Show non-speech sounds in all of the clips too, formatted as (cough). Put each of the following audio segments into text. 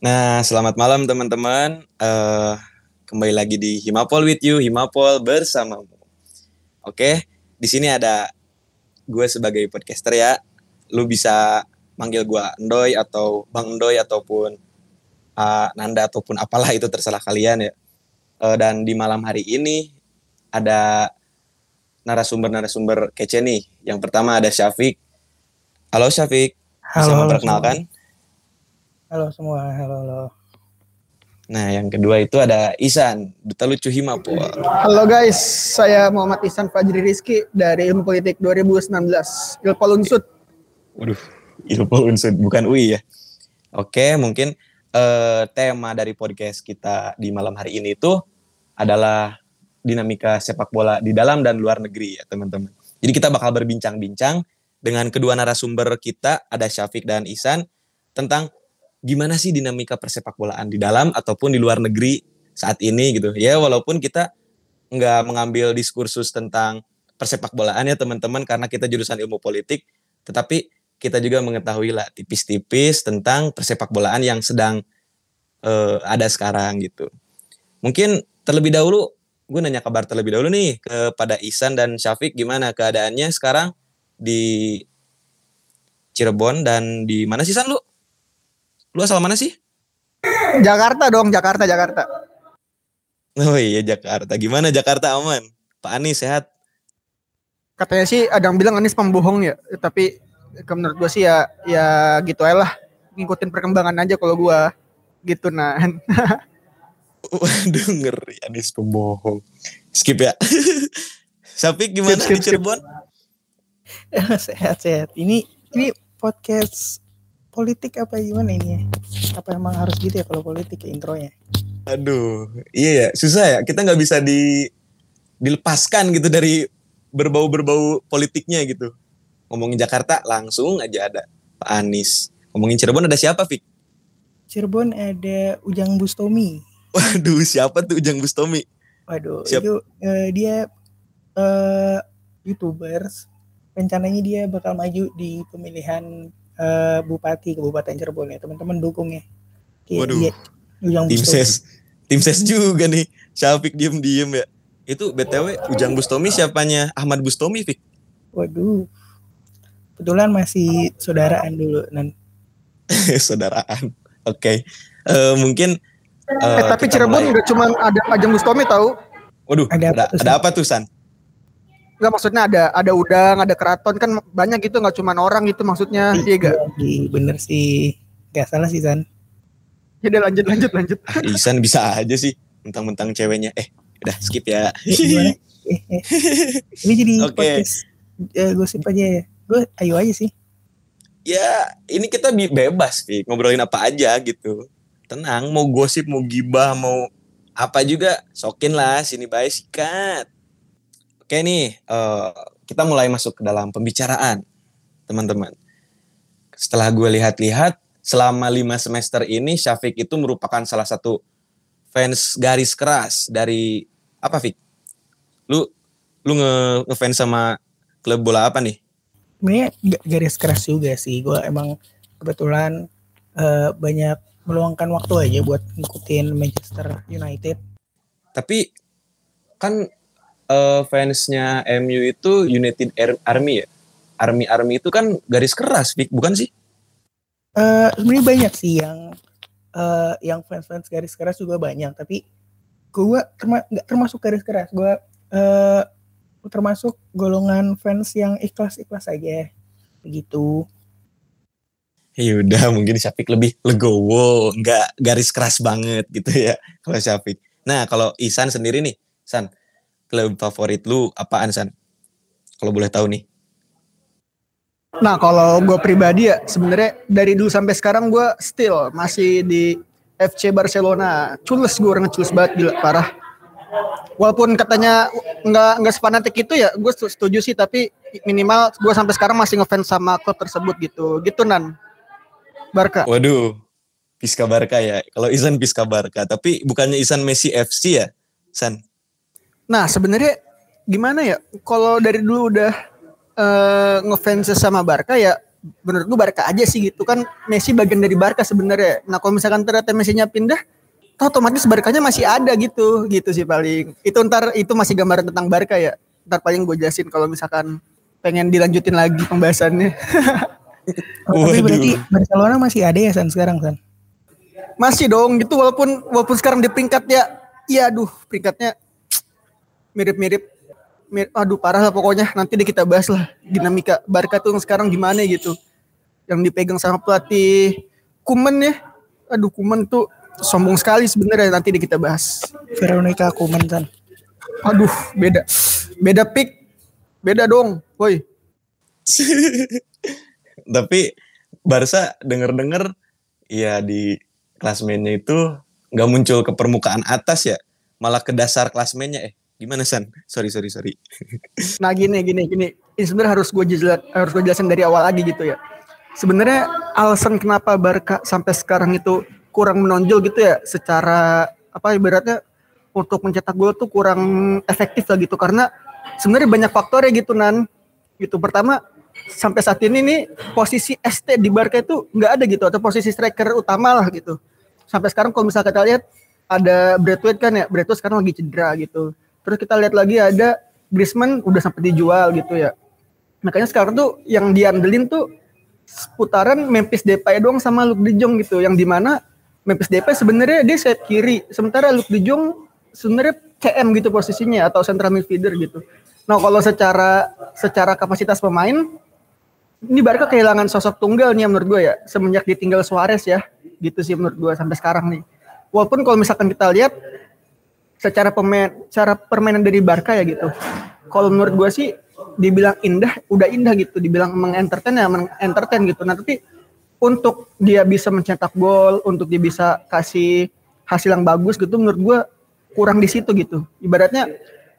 Nah, selamat malam teman-teman. Uh, kembali lagi di Himapol with you, Himapol bersamamu. Oke, di sini ada gue sebagai podcaster ya. Lu bisa manggil gue Endoy atau Bang Endoy ataupun uh, Nanda ataupun apalah itu terserah kalian ya. Uh, dan di malam hari ini ada narasumber-narasumber kece nih. Yang pertama ada Syafiq. Halo Syafiq. Halo, bisa halo memperkenalkan? Halo semua, halo halo. Nah, yang kedua itu ada Isan, Duta Lucu Himapol. Halo guys, saya Muhammad Ihsan Fajri Rizky dari Ilmu Politik 2019, Ilpol Unsud. Waduh, Ilmu Unsud, bukan UI ya. Oke, mungkin eh, tema dari podcast kita di malam hari ini itu adalah dinamika sepak bola di dalam dan luar negeri ya teman-teman. Jadi kita bakal berbincang-bincang dengan kedua narasumber kita, ada Syafiq dan Isan, tentang gimana sih dinamika persepak bolaan di dalam ataupun di luar negeri saat ini gitu. Ya walaupun kita nggak mengambil diskursus tentang persepak bolaan ya teman-teman karena kita jurusan ilmu politik, tetapi kita juga mengetahui lah tipis-tipis tentang persepak bolaan yang sedang uh, ada sekarang gitu. Mungkin terlebih dahulu gue nanya kabar terlebih dahulu nih kepada Isan dan Syafiq gimana keadaannya sekarang di Cirebon dan di mana sih San lu? Lu asal mana sih? Jakarta dong, Jakarta, Jakarta. Oh iya Jakarta. Gimana Jakarta aman? Pak Anies sehat? Katanya sih ada yang bilang Anies pembohong ya, tapi menurut gue sih ya ya gitu aja lah. Ngikutin perkembangan aja kalau gue gitu nah. (laughs) Waduh ngeri Anies pembohong. Skip ya. (laughs) Safik gimana Skip, skip, di Cirebon? (laughs) sehat sehat. Ini ini podcast politik apa gimana ini ya? Apa emang harus gitu ya kalau politik ya intronya? Aduh, iya ya, susah ya. Kita nggak bisa di dilepaskan gitu dari berbau-berbau politiknya gitu. Ngomongin Jakarta langsung aja ada Pak Anies. Ngomongin Cirebon ada siapa, Fik? Cirebon ada Ujang Bustomi. Waduh, siapa tuh Ujang Bustomi? Waduh, Siap. itu eh, dia eh youtubers. Rencananya dia bakal maju di pemilihan eh, bupati Kabupaten Cirebon ya. Teman-teman dukung ya. Waduh. dia, Ujang Tim Bustomi. ses. Tim ses juga nih. Syafiq diem-diem ya. Itu BTW Ujang Bustomi siapanya Ahmad Bustomi, Fik? Waduh. Kebetulan masih saudaraan dulu dan (laughs) Saudaraan. Oke. Eh, mungkin eh, Eh, tapi Cirebon mulai. nggak cuma ada Ajeng Bustomi tahu. Waduh, Ada ada, apa tuh, ada San? apa tuh, San? Enggak maksudnya ada ada udang, ada keraton kan banyak gitu nggak cuma orang gitu maksudnya. Iya gak? Lagi bener sih Gak salah sih San Ya udah lanjut lanjut lanjut. (laughs) Ah, Isan bisa aja sih mentang-mentang ceweknya. Eh, udah skip ya. Eh, gimana? (laughs) Eh, eh. Ini jadi Oke. podcast eh, gosip aja ya Gue ayo aja sih ya, ini kita bebas, Fik. Ngobrolin apa aja gitu. Tenang, mau gosip, mau gibah, mau apa juga, sokin lah, sini baik sikat. Oke nih, eh, kita mulai masuk ke dalam pembicaraan, teman-teman. Setelah gue lihat-lihat, selama lima semester ini, Syafiq itu merupakan salah satu fans garis keras dari apa, Fik? Lu lu nge ngefans sama klub bola apa nih? Sebenarnya ga- garis keras juga sih Gue emang kebetulan eh, banyak meluangkan waktu aja buat ngikutin Manchester United Tapi kan eh, fansnya MU itu United Army ya. Army Army itu kan garis keras, bukan sih? eh sebenarnya banyak sih yang eh yang fans-fans garis keras juga banyak tapi gue terma nggak termasuk garis keras gue eh termasuk golongan fans yang ikhlas-ikhlas aja begitu Ya udah, mungkin Syafiq lebih legowo, nggak garis keras banget gitu ya (laughs) kalau Syafiq. Nah, kalau Isan sendiri nih, San, klub favorit lu apaan San? Kalau boleh tahu nih. Nah kalau gue pribadi ya sebenarnya dari dulu sampai sekarang gue still masih di FC Barcelona. Cules gue orang cules banget gila parah. Walaupun katanya nggak nggak sepanatik itu ya, gue setuju sih. Tapi minimal gue sampai sekarang masih ngefans sama klub tersebut gitu. Gitu nan. Barca. Waduh, Piska Barca ya. Kalau Isan Piska Barca, tapi bukannya Isan Messi FC ya, San? Nah sebenarnya gimana ya? Kalau dari dulu udah eh, ngefans sama Barca ya menurut gue Barca aja sih gitu kan Messi bagian dari Barca sebenarnya. Nah kalau misalkan ternyata Messi-nya pindah, toh otomatis Barkanya masih ada gitu gitu sih paling. Itu ntar itu masih gambaran tentang Barca ya. Ntar paling gue jelasin kalau misalkan pengen dilanjutin lagi pembahasannya. Oh, (laughs) tapi berarti Barcelona masih ada ya San sekarang San? Masih dong gitu walaupun walaupun sekarang di peringkat ya iya aduh peringkatnya mirip-mirip mir- aduh parah lah pokoknya. Nanti deh kita bahas lah dinamika Barca tuh sekarang gimana gitu. Yang dipegang sama pelatih Kuman ya. Aduh Kuman tuh sombong sekali sebenarnya. Nanti deh kita bahas. Veronica Koeman San. aduh beda. Beda pick. Beda dong woi. (laughs) Tapi Barca denger-denger ya di klasmennya itu nggak muncul ke permukaan atas ya, malah ke dasar klasmennya eh gimana San? Sorry sorry sorry. (laughs) Nah gini gini gini, ini sebenarnya harus gue jelas harus gue jelasin dari awal lagi gitu ya. Sebenarnya alasan kenapa Barca sampai sekarang itu kurang menonjol gitu ya, secara apa ibaratnya untuk mencetak gol tuh kurang efektif lah gitu karena sebenarnya banyak faktor ya gitu nan. Gitu pertama sampai saat ini nih posisi ST di Barca itu nggak ada gitu atau posisi striker utama lah gitu. Sampai sekarang kalau misalnya kita lihat ada Braithwaite kan ya, Braithwaite sekarang lagi cedera gitu. Terus kita lihat lagi ada Griezmann udah sampai dijual gitu ya. Makanya sekarang tuh yang diandelin tuh putaran Memphis Depay doang sama Luke De Jong gitu. Yang di mana Memphis Depay sebenarnya dia sayap kiri, sementara Luke De Jong sebenarnya CM gitu posisinya atau central midfielder gitu. Nah kalau secara secara kapasitas pemain ini Barca kehilangan sosok tunggal nih menurut gue ya semenjak ditinggal Suarez ya gitu sih menurut gue sampai sekarang nih. Walaupun kalau misalkan kita lihat secara pemain cara permainan dari Barca ya gitu. Kalau menurut gue sih dibilang indah, udah indah gitu, dibilang mengentertain ya mengentertain gitu. Nah tapi untuk dia bisa mencetak gol, untuk dia bisa kasih hasil yang bagus gitu, menurut gue kurang di situ gitu. Ibaratnya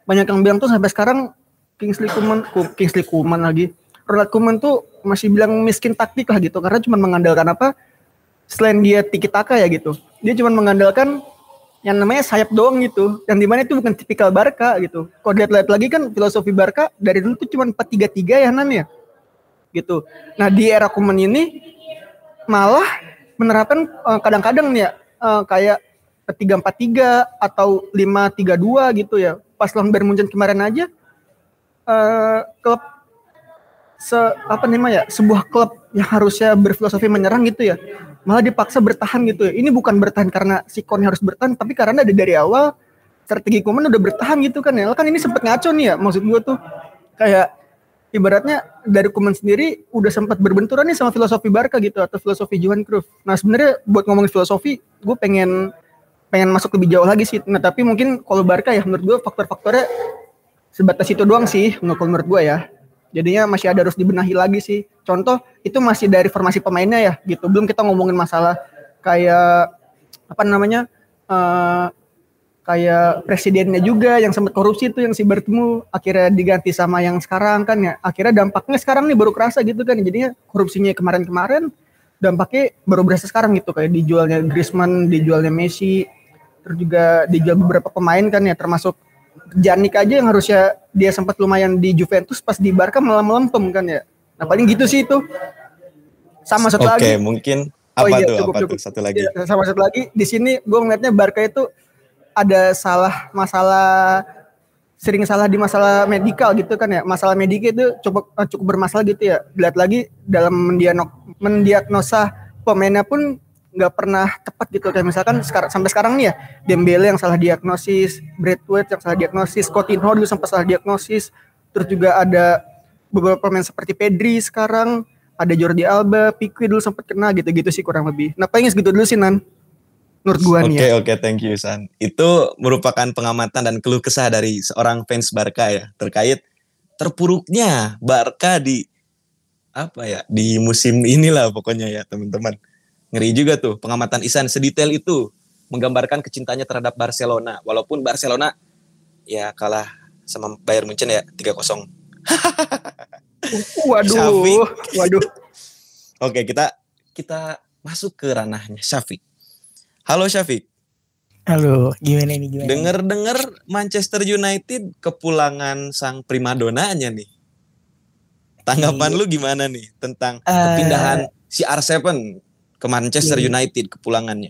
banyak yang bilang tuh sampai sekarang Kingsley Coman, Kingsley Coman lagi, Ronald Koeman tuh masih bilang miskin taktik lah gitu, karena cuma mengandalkan apa? Selain dia tiki taka ya gitu, dia cuma mengandalkan yang namanya sayap doang gitu. Yang di mana itu bukan tipikal Barca gitu. Kalau lihat-lihat lagi kan filosofi Barca dari dulu tuh cuma 4-3-3 ya Nan ya? Gitu. Nah di era Koeman ini malah menerapkan uh, kadang-kadang nih ya uh, kayak 3-4-3 atau 5-3-2 gitu ya. Pas lawan Bayern Munchen kemarin aja uh, klub se apa namanya ya sebuah klub yang harusnya berfilosofi menyerang gitu ya malah dipaksa bertahan gitu ya. Ini bukan bertahan karena si Kon harus bertahan, tapi karena ada dari awal strategi Koeman udah bertahan gitu kan ya. Kan ini sempet ngaco nih ya, maksud gue tuh kayak ibaratnya dari Koeman sendiri udah sempat berbenturan nih sama filosofi Barca gitu atau filosofi Johan Cruyff. Nah sebenarnya buat ngomongin filosofi, gue pengen pengen masuk lebih jauh lagi sih. Nah tapi mungkin kalau Barca ya menurut gue faktor-faktornya sebatas itu doang sih menurut gue ya. Jadinya masih ada harus dibenahi lagi sih. Contoh itu masih dari formasi pemainnya ya gitu. Belum kita ngomongin masalah kayak apa namanya uh, kayak presidennya juga yang sempat korupsi itu yang si bertemu akhirnya diganti sama yang sekarang kan ya. Akhirnya dampaknya sekarang nih baru kerasa gitu kan. Jadinya korupsinya kemarin-kemarin dampaknya baru berasa sekarang gitu kayak dijualnya Griezmann, dijualnya Messi, terus juga dijual beberapa pemain kan ya termasuk Janik aja yang harusnya dia sempat lumayan di Juventus pas di Barca malah melempem kan ya. Nah paling gitu sih itu. Sama satu Oke, lagi. mungkin Oh apa iya, tuh? cukup, apa cukup. tuh? Satu lagi. Iya, sama satu lagi di sini gue ngeliatnya Barca itu ada salah masalah sering salah di masalah medikal gitu kan ya. Masalah medik itu cukup eh, cukup bermasalah gitu ya. Lihat lagi dalam mendiagnosa pemainnya pun nggak pernah tepat gitu kayak misalkan sekarang sampai sekarang nih ya Dembele yang salah diagnosis, Braithwaite yang salah diagnosis, Coutinho dulu sempat salah diagnosis, terus juga ada beberapa pemain seperti Pedri sekarang, ada Jordi Alba, Pique dulu sempat kena gitu-gitu sih kurang lebih. Nah paling segitu dulu sih Nan, menurut gua Oke nih ya. oke thank you San. Itu merupakan pengamatan dan keluh kesah dari seorang fans Barca ya terkait terpuruknya Barca di apa ya di musim inilah pokoknya ya teman-teman. Ngeri juga tuh pengamatan Isan sedetail itu menggambarkan kecintanya terhadap Barcelona walaupun Barcelona ya kalah sama Bayern Munchen ya 3-0. (laughs) Waduh, Syafiq. waduh. (laughs) Oke, kita kita masuk ke ranahnya Syafiq. Halo Syafiq. Halo, gimana nih gimana? Dengar-dengar Manchester United kepulangan sang primadonanya nih. Tanggapan Iya. lu gimana nih tentang Eh, kepindahan si R7 ke Manchester Iya. United kepulangannya?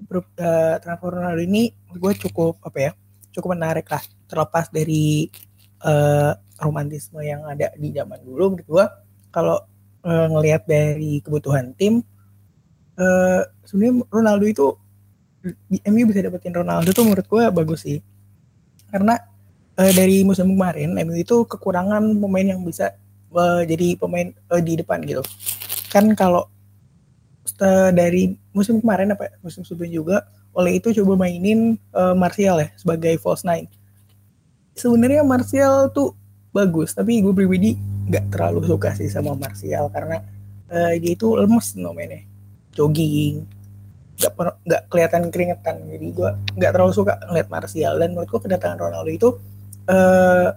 Bro, eh, transfer Ronaldo ini gue cukup apa ya cukup menarik lah terlepas dari eh, romantisme yang ada di zaman dulu menurut gue kalau eh, ngelihat dari kebutuhan tim eh, sebenarnya Ronaldo itu di MU bisa dapetin Ronaldo tuh menurut gue bagus sih karena eh, dari musim kemarin MU itu kekurangan pemain yang bisa eh, jadi pemain eh, di depan gitu kan kalau setelah dari musim kemarin apa ya, musim sebelumnya juga oleh itu coba mainin eh, Martial ya sebagai false nine. Sebenarnya Martial tuh bagus, tapi gue pribadi nggak terlalu suka sih sama Martial karena eh, dia itu lemes no mainnya, jogging, nggak nggak kelihatan keringetan. Jadi gue nggak terlalu suka ngeliat Martial dan menurut gue kedatangan Ronaldo itu eh,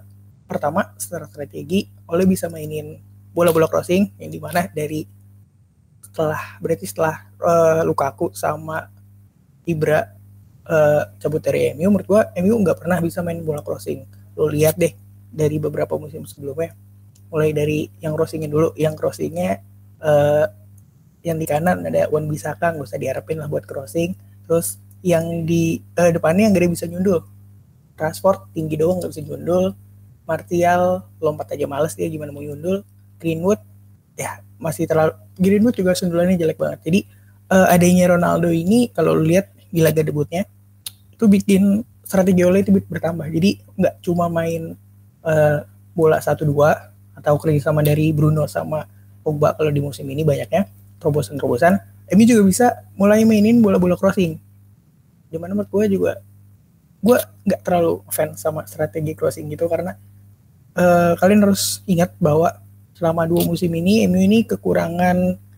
pertama secara strategi oleh bisa mainin bola-bola crossing yang di mana dari setelah berarti setelah eh, Lukaku sama Ibra eh, cabut dari MU menurut gua MU nggak pernah bisa main bola crossing. Lo lihat deh dari beberapa musim sebelumnya mulai dari yang crossingnya dulu yang crossingnya eh, yang di kanan ada Wan Bisaka nggak usah diharapin lah buat crossing. Terus yang di eh, depannya yang ada bisa nyundul. Rashford tinggi doang nggak bisa nyundul. Martial lompat aja males dia gimana mau nyundul. Greenwood ya masih terlalu Greenwood juga sundulannya jelek banget. Jadi eh, adanya Ronaldo ini kalau lihat di laga debutnya itu bikin strategi oleh itu bertambah. Jadi nggak cuma main eh, bola satu dua atau kerjasama dari Bruno sama Pogba kalau di musim ini banyaknya terobosan-terobosan. MU juga bisa mulai mainin bola-bola crossing. Di mana menurut gue juga gue nggak terlalu fan sama strategi crossing gitu karena eh, kalian harus ingat bahwa selama dua musim ini MU ini kekurangan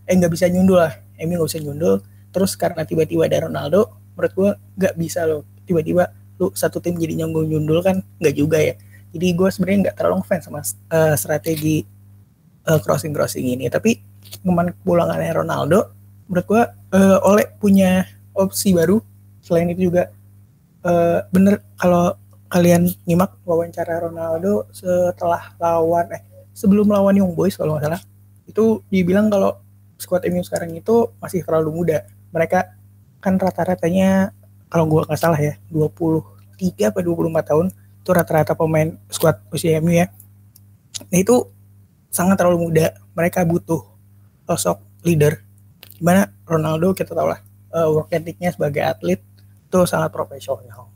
eh nggak bisa nyundul lah. MU nggak bisa nyundul. Terus karena tiba-tiba ada Ronaldo menurut gua nggak bisa loh. Tiba-tiba lu satu tim jadi nyambung nyundul kan nggak juga ya. Jadi gue sebenarnya nggak terlalu fans sama eh, strategi crossing crossing ini. Tapi teman pulangannya Ronaldo menurut gua eh, oleh punya opsi baru. Selain itu juga eh, bener kalau kalian nyimak wawancara Ronaldo setelah lawan eh sebelum lawan Young Boys kalau nggak salah itu dibilang kalau squad MU sekarang itu masih terlalu muda. Mereka kan rata-ratanya kalau gua nggak salah ya 23 apa 24 tahun itu rata-rata pemain squad usia MU ya. Nah itu sangat terlalu muda. Mereka butuh sosok leader. Gimana? Ronaldo kita tahu lah eh, work ethicnya sebagai atlet itu sangat profesional.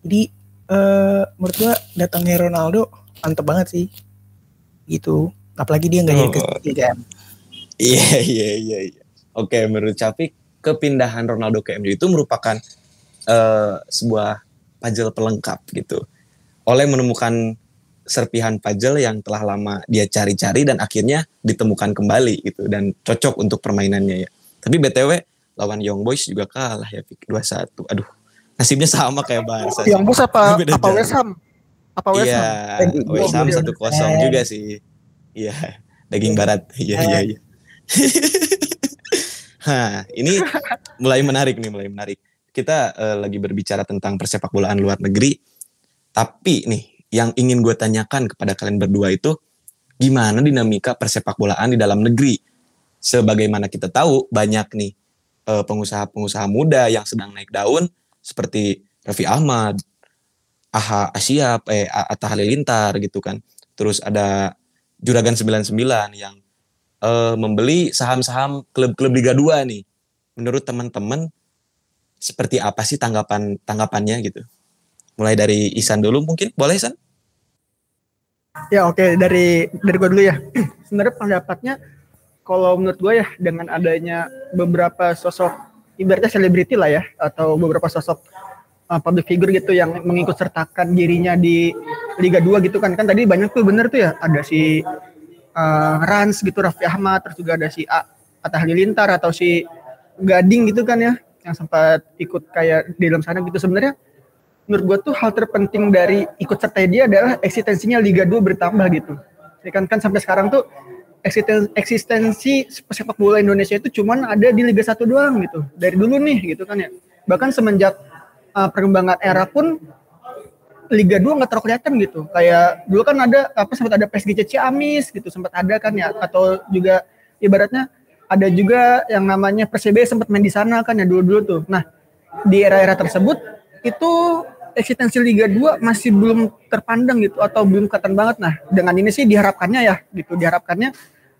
Jadi eh, menurut gua datangnya Ronaldo mantep banget sih gitu apalagi dia nggak jadi Oh. kecil kan Iya iya iya. iya. Oke, menurut Capik kepindahan Ronaldo ke MU itu merupakan eh, sebuah puzzle pelengkap gitu. Oleh menemukan serpihan puzzle yang telah lama dia cari-cari dan akhirnya ditemukan kembali gitu dan cocok untuk permainannya ya. Tapi BTW lawan Young Boys juga kalah ya Pik 2-1. Aduh, nasibnya sama kayak Barca. Yang bos apa apa. West Ham? Apa West Iya, Ham? West Ham Iya, satu kosong iya. juga sih. Iya, daging barat. Iya, iya, iya. (laughs) Hah, ini mulai menarik nih, mulai menarik. Kita eh, lagi berbicara tentang persepak bolaan luar negeri. Tapi nih, yang ingin gue tanyakan kepada kalian berdua itu, gimana dinamika persepak bolaan di dalam negeri? Sebagaimana kita tahu, banyak nih eh, pengusaha-pengusaha muda yang sedang naik daun, seperti Raffi Ahmad, Aha Asyap, eh Atta Halilintar gitu kan. Terus ada Juragan 99 yang eh, membeli saham-saham klub-klub Liga 2 nih. Menurut teman-teman seperti apa sih tanggapan tanggapannya gitu? Mulai dari Isan dulu mungkin, boleh Isan? Ya oke dari dari gue dulu ya. (clears throat) Sebenarnya pendapatnya kalau menurut gue ya dengan adanya beberapa sosok ibaratnya selebriti lah ya atau beberapa sosok uh, public figure gitu yang mengikut sertakan dirinya di Liga 2 gitu kan kan tadi banyak tuh bener tuh ya ada si uh, Rans gitu Raffi Ahmad terus juga ada si A Atta Halilintar atau si Gading gitu kan ya yang sempat ikut kayak di dalam sana gitu sebenarnya menurut gue tuh hal terpenting dari ikut serta dia adalah eksistensinya Liga 2 bertambah gitu. Ya kan kan sampai sekarang tuh eksisten- eksistensi sepak bola Indonesia itu cuman ada di Liga 1 doang gitu. Dari dulu nih gitu kan ya. Bahkan semenjak uh, perkembangan era pun Liga 2 nggak terlalu kelihatan gitu. Kayak dulu kan ada apa sempat ada PSG Ciamis gitu sempat ada kan ya atau juga ibaratnya ada juga yang namanya Persib sempat main di sana kan ya dulu-dulu tuh. Nah, di era-era tersebut itu eksistensi Liga 2 masih belum terpandang gitu atau belum kelihatan banget. Nah, dengan ini sih diharapkannya ya gitu, diharapkannya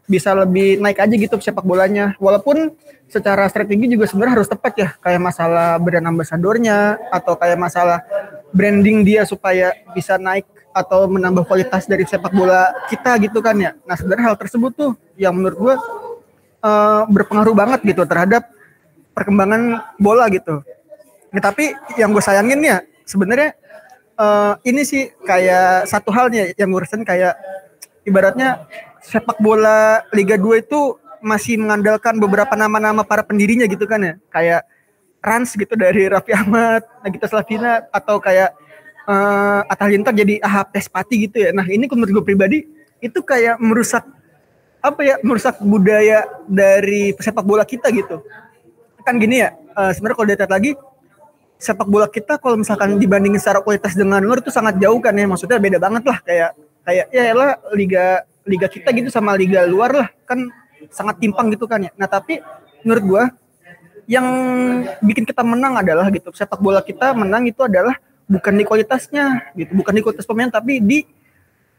bisa lebih naik aja gitu sepak bolanya. Walaupun secara strategi juga sebenarnya harus tepat ya, kayak masalah brand ambasadornya atau kayak masalah branding dia supaya bisa naik atau menambah kualitas dari sepak bola kita gitu kan ya. Nah, sebenarnya hal tersebut tuh yang menurut gua uh, berpengaruh banget gitu terhadap perkembangan bola gitu. Nah, tapi yang gue sayangin ya sebenarnya uh, ini sih kayak satu halnya yang ngurusin kayak ibaratnya sepak bola Liga 2 itu masih mengandalkan beberapa nama-nama para pendirinya gitu kan ya. Kayak Rans gitu dari (laughs) Raffi Ahmad, Nagita Slavina atau kayak uh, Atta Halilintar jadi Ahap Tespati gitu ya. Nah, ini menurut gue pribadi itu kayak merusak apa ya merusak budaya dari sepak bola kita gitu kan gini ya uh, sebenarnya kalau dilihat lagi sepak bola kita kalau misalkan dibandingin secara kualitas dengan luar itu sangat jauh kan ya maksudnya beda banget lah kayak kayak ya lah liga liga kita gitu sama liga luar lah kan sangat timpang gitu kan ya. Nah tapi menurut gua yang bikin kita menang adalah gitu sepak bola kita menang itu adalah bukan di kualitasnya gitu bukan di kualitas pemain tapi di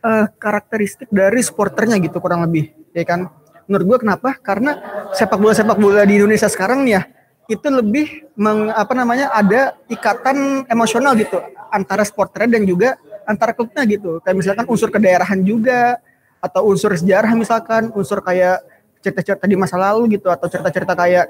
uh, karakteristik dari supporternya gitu kurang lebih ya kan? Menurut gua kenapa? Karena sepak bola sepak bola di Indonesia sekarang ya itu lebih meng, apa namanya ada ikatan emosional gitu antara supporternya dan juga antara klubnya gitu. Kayak misalkan unsur kedaerahan juga atau unsur sejarah misalkan unsur kayak cerita-cerita di masa lalu gitu atau cerita-cerita kayak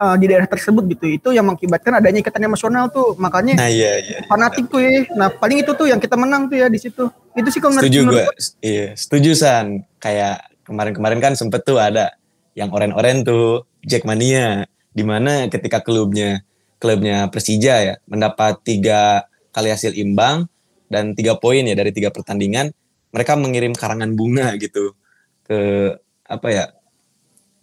uh, di daerah tersebut gitu. Itu yang mengakibatkan adanya ikatan emosional tuh. Makanya nah, iya, iya, iya. fanatik tuh ya. Nah paling itu tuh yang kita menang tuh ya di situ. Itu sih kalau setuju gue iya setuju san. Kayak kemarin-kemarin kan sempet tuh ada yang oren-oren tuh Jackmania di mana ketika klubnya klubnya Persija ya mendapat tiga kali hasil imbang dan tiga poin ya dari tiga pertandingan mereka mengirim karangan bunga gitu ke apa ya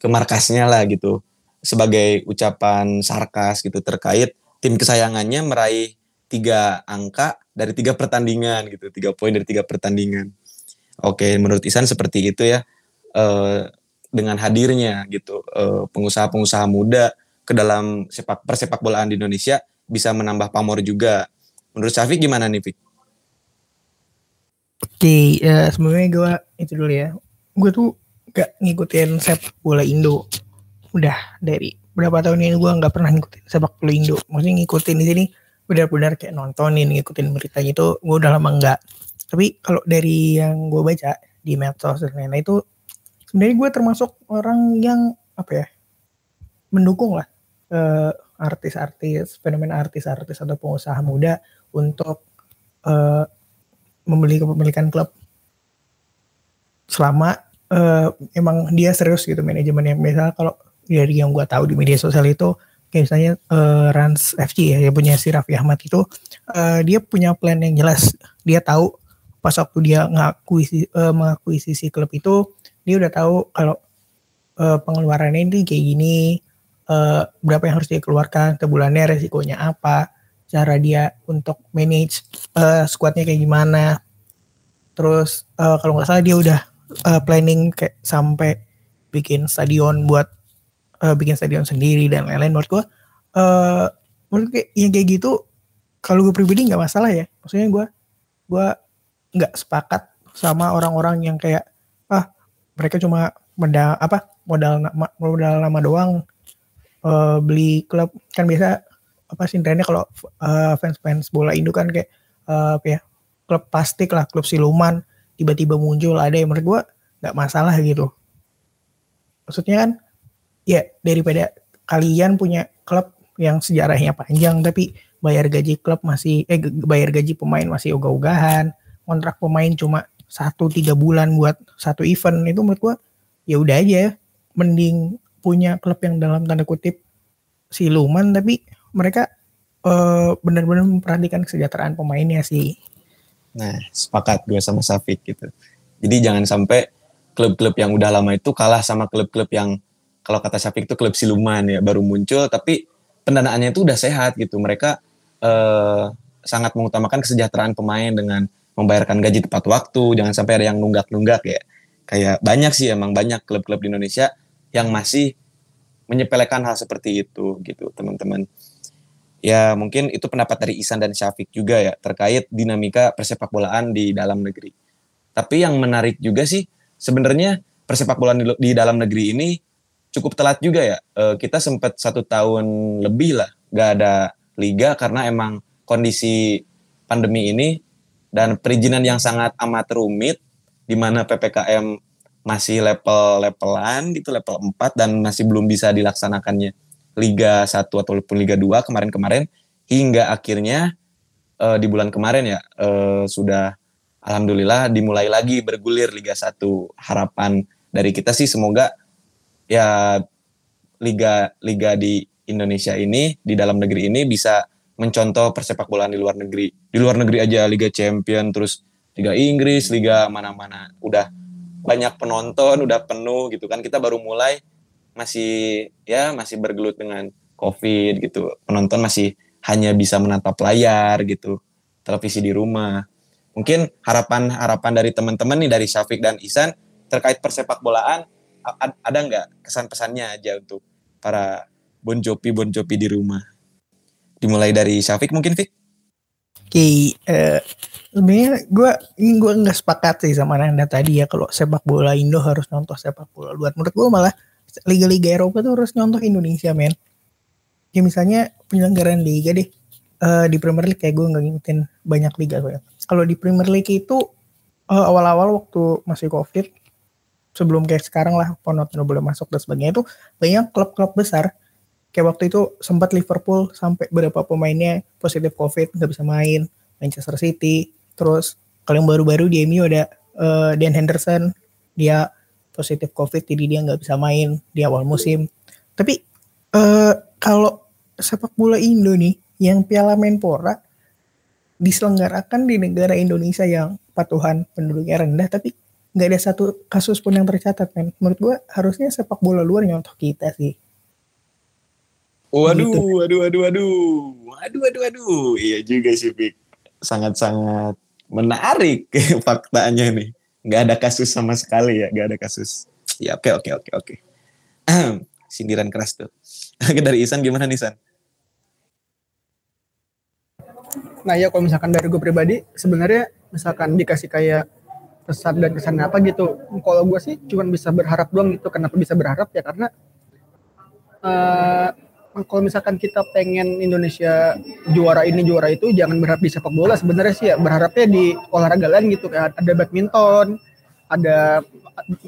ke markasnya lah gitu sebagai ucapan sarkas gitu terkait tim kesayangannya meraih tiga angka dari tiga pertandingan gitu tiga poin dari tiga pertandingan oke menurut Isan seperti itu ya e, dengan hadirnya gitu eh, pengusaha-pengusaha muda ke dalam sepak persepak bolaan di Indonesia bisa menambah pamor juga. Menurut Syafiq gimana nih, Fik? Oke, okay, uh, sebenarnya gue itu dulu ya. Gue tuh gak ngikutin sepak bola Indo. Udah dari berapa tahun ini gue nggak pernah ngikutin sepak bola Indo. Maksudnya ngikutin di sini benar-benar kayak nontonin, ngikutin beritanya itu gue udah lama enggak. Tapi kalau dari yang gue baca di medsos dan lain-lain itu sebenarnya gue termasuk orang yang apa ya mendukung lah uh, artis-artis, fenomena artis-artis atau pengusaha muda untuk uh, membeli kepemilikan klub selama uh, emang dia serius gitu manajemennya. Misal kalau dari yang gue tahu di media sosial itu kayak misalnya uh, Rans FC ya, yang punya si Raffi Ahmad itu uh, dia punya plan yang jelas. Dia tahu pas waktu dia ngakuisi uh, mengakuisisi klub itu dia udah tahu kalau uh, pengeluarannya ini kayak gini, uh, berapa yang harus dia keluarkan sebulannya resikonya apa cara dia untuk manage uh, squadnya kayak gimana. Terus uh, kalau nggak salah dia udah uh, planning kayak sampai bikin stadion buat uh, bikin stadion sendiri dan lain-lain. Menurut gue uh, menurut kayak yang kayak gitu kalau gue pribadi nggak masalah ya. Maksudnya gue gue nggak sepakat sama orang-orang yang kayak ah mereka cuma modal apa modal modal nama doang uh, beli klub. Kan biasa apa sih trennya kalau uh, fans-fans bola Indo kan kayak uh, apa ya klub plastik lah klub siluman tiba-tiba muncul ada yang menurut gua nggak masalah gitu. Maksudnya kan ya daripada kalian punya klub yang sejarahnya panjang tapi bayar gaji klub masih eh bayar gaji pemain masih ogah-ogahan kontrak pemain cuma satu tiga bulan buat satu event itu menurut gua ya udah aja mending punya klub yang dalam tanda kutip siluman tapi mereka uh, benar-benar memperhatikan kesejahteraan pemainnya sih. Nah, sepakat gue sama Safik gitu. Jadi jangan sampai klub-klub yang udah lama itu kalah sama klub-klub yang kalau kata Safik itu klub siluman ya baru muncul tapi pendanaannya itu udah sehat gitu. Mereka uh, sangat mengutamakan kesejahteraan pemain dengan membayarkan gaji tepat waktu, jangan sampai ada yang nunggak-nunggak ya. Kayak banyak sih emang banyak klub-klub di Indonesia yang masih menyepelekan hal seperti itu gitu, teman-teman. Ya mungkin itu pendapat dari Isan dan Syafiq juga ya terkait dinamika persepak bolaan di dalam negeri. Tapi yang menarik juga sih sebenarnya persepak bolaan di, di dalam negeri ini cukup telat juga ya. E, kita sempat satu tahun lebih lah gak ada liga karena emang kondisi pandemi ini dan perizinan yang sangat amat rumit di mana PPKM masih level-levelan gitu level 4 dan masih belum bisa dilaksanakannya Liga 1 ataupun Liga 2 kemarin-kemarin hingga akhirnya uh, di bulan kemarin ya uh, sudah alhamdulillah dimulai lagi bergulir Liga 1. Harapan dari kita sih semoga ya liga liga di Indonesia ini di dalam negeri ini bisa mencontoh persepak bolaan di luar negeri. Di luar negeri aja Liga Champion terus Liga Inggris, Liga mana-mana udah banyak penonton, udah penuh gitu kan. Kita baru mulai masih ya masih bergelut dengan covid gitu. Penonton masih hanya bisa menatap layar gitu televisi di rumah. Mungkin harapan harapan dari teman-teman nih dari Syafiq dan Isan terkait persepak bolaan ada nggak kesan pesannya aja untuk para Bon Jopi Bon Jopi di rumah? Dimulai dari Syafiq mungkin Fik? Oke, okay, uh, sebenarnya gue gue nggak sepakat sih sama anda tadi ya kalau sepak bola Indo harus nonton sepak bola luar. Menurut gue malah liga-liga Eropa tuh harus nyontoh Indonesia men. Ya misalnya penyelenggaraan liga deh. Uh, di Premier League kayak gue nggak ngikutin banyak liga gue kalau di Premier League itu uh, awal-awal waktu masih covid sebelum kayak sekarang lah penonton boleh masuk dan sebagainya itu banyak klub-klub besar. Kayak waktu itu sempat Liverpool sampai beberapa pemainnya positif covid nggak bisa main. Manchester City terus kalau yang baru-baru di MU ada uh, Dan Henderson dia positif covid jadi dia nggak bisa main di awal musim. Tapi uh, kalau sepak bola Indo nih yang Piala Menpora diselenggarakan di negara Indonesia yang patuhan penduduknya rendah tapi nggak ada satu kasus pun yang tercatat kan menurut gua harusnya sepak bola luar nyontoh kita sih. Waduh, gitu. waduh, waduh, waduh, waduh, waduh, waduh, iya juga sih, Pik. Sangat-sangat menarik (laughs) faktanya nih nggak ada kasus sama sekali ya nggak ada kasus. Ya oke oke oke oke. Sindiran keras tuh. Dari Isan gimana nih Isan? Nah ya kalau misalkan dari gue pribadi sebenarnya misalkan dikasih kayak pesan dan kesan apa gitu kalau gue sih cuma bisa berharap doang gitu. Kenapa bisa berharap? Ya karena uh, kalau misalkan kita pengen Indonesia juara ini juara itu jangan berharap di sepak bola sebenarnya sih ya. Berharapnya di olahraga lain gitu. Kayak ada badminton ada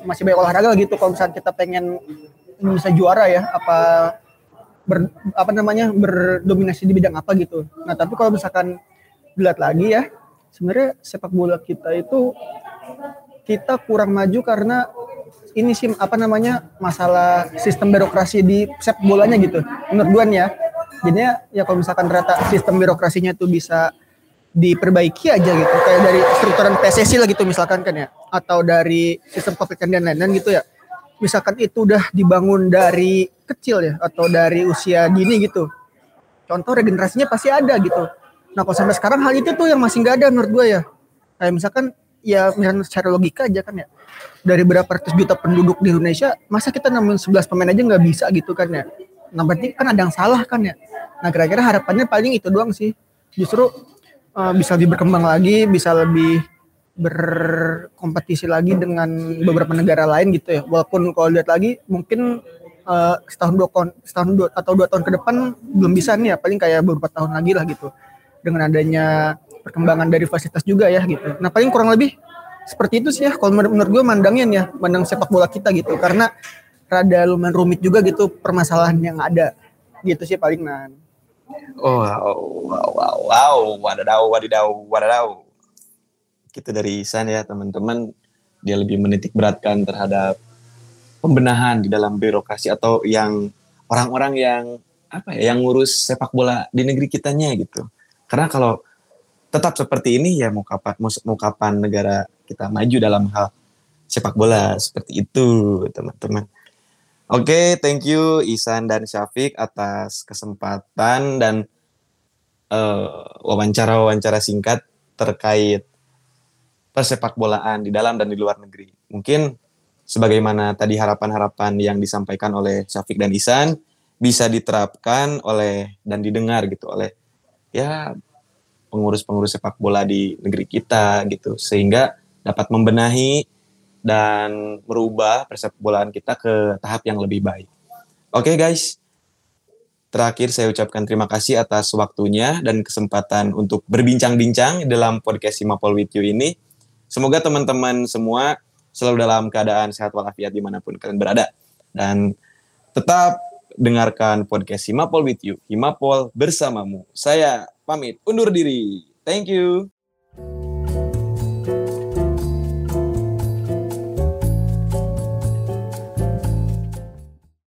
masih banyak olahraga gitu. Kalau misalkan kita pengen Indonesia juara ya apa ber, apa namanya berdominasi di bidang apa gitu. Nah tapi kalau misalkan dilihat lagi ya sebenarnya sepak bola kita itu kita kurang maju karena ini sih apa namanya masalah sistem birokrasi di sepak bolanya gitu menurut gue ya. Jadinya ya kalau misalkan ternyata sistem birokrasinya itu bisa diperbaiki aja gitu kayak dari strukturan PSSI lah gitu misalkan kan ya atau dari sistem covid dan lain-lain gitu ya. Misalkan itu udah dibangun dari kecil ya atau dari usia dini gitu. Contoh regenerasinya pasti ada gitu. Nah kalau sampai sekarang hal itu tuh yang masih nggak ada menurut gue ya. Kayak misalkan ya misalkan secara logika aja kan ya dari berapa ratus juta penduduk di Indonesia masa kita nemuin 11 pemain aja nggak bisa gitu kan ya? Nah berarti kan ada yang salah kan ya? Nah kira-kira harapannya paling itu doang sih. Justru uh, bisa lebih berkembang lagi bisa lebih berkompetisi lagi dengan beberapa negara lain gitu ya. Walaupun kalau lihat lagi mungkin uh, setahun dua setahun dua atau dua tahun ke depan belum bisa nih ya. Paling kayak beberapa tahun lagi lah gitu. Dengan adanya perkembangan dari fasilitas juga ya gitu. Nah paling kurang lebih seperti itu sih ya kalau menurut gue mandangnya ya mandang sepak bola kita gitu. Karena rada lumayan rumit juga gitu permasalahan yang ada gitu sih paling nan. Oh wow wow wow wow. Wadadau wadidau kita dari Isan ya teman-teman. Dia lebih menitik beratkan terhadap pembenahan di dalam birokrasi atau yang orang-orang yang apa ya yang ngurus sepak bola di negeri kitanya gitu. Karena kalau tetap seperti ini ya mau kapan mau kapan negara kita maju dalam hal sepak bola seperti itu teman-teman. Oke, okay, thank you Isan dan Syafiq atas kesempatan dan uh, wawancara-wawancara singkat terkait persepak bolaan di dalam dan di luar negeri. Mungkin sebagaimana tadi harapan-harapan yang disampaikan oleh Syafiq dan Isan bisa diterapkan oleh dan didengar gitu oleh ya pengurus-pengurus sepak bola di negeri kita gitu sehingga dapat membenahi dan merubah persepak bolaan kita ke tahap yang lebih baik. Oke okay, guys, terakhir saya ucapkan terima kasih atas waktunya dan kesempatan untuk berbincang-bincang dalam podcast Simapol With You ini. Semoga teman-teman semua selalu dalam keadaan sehat walafiat di mana pun kalian berada. Dan tetap dengarkan podcast Himapol with you. Himapol bersamamu. Saya pamit undur diri. Thank you.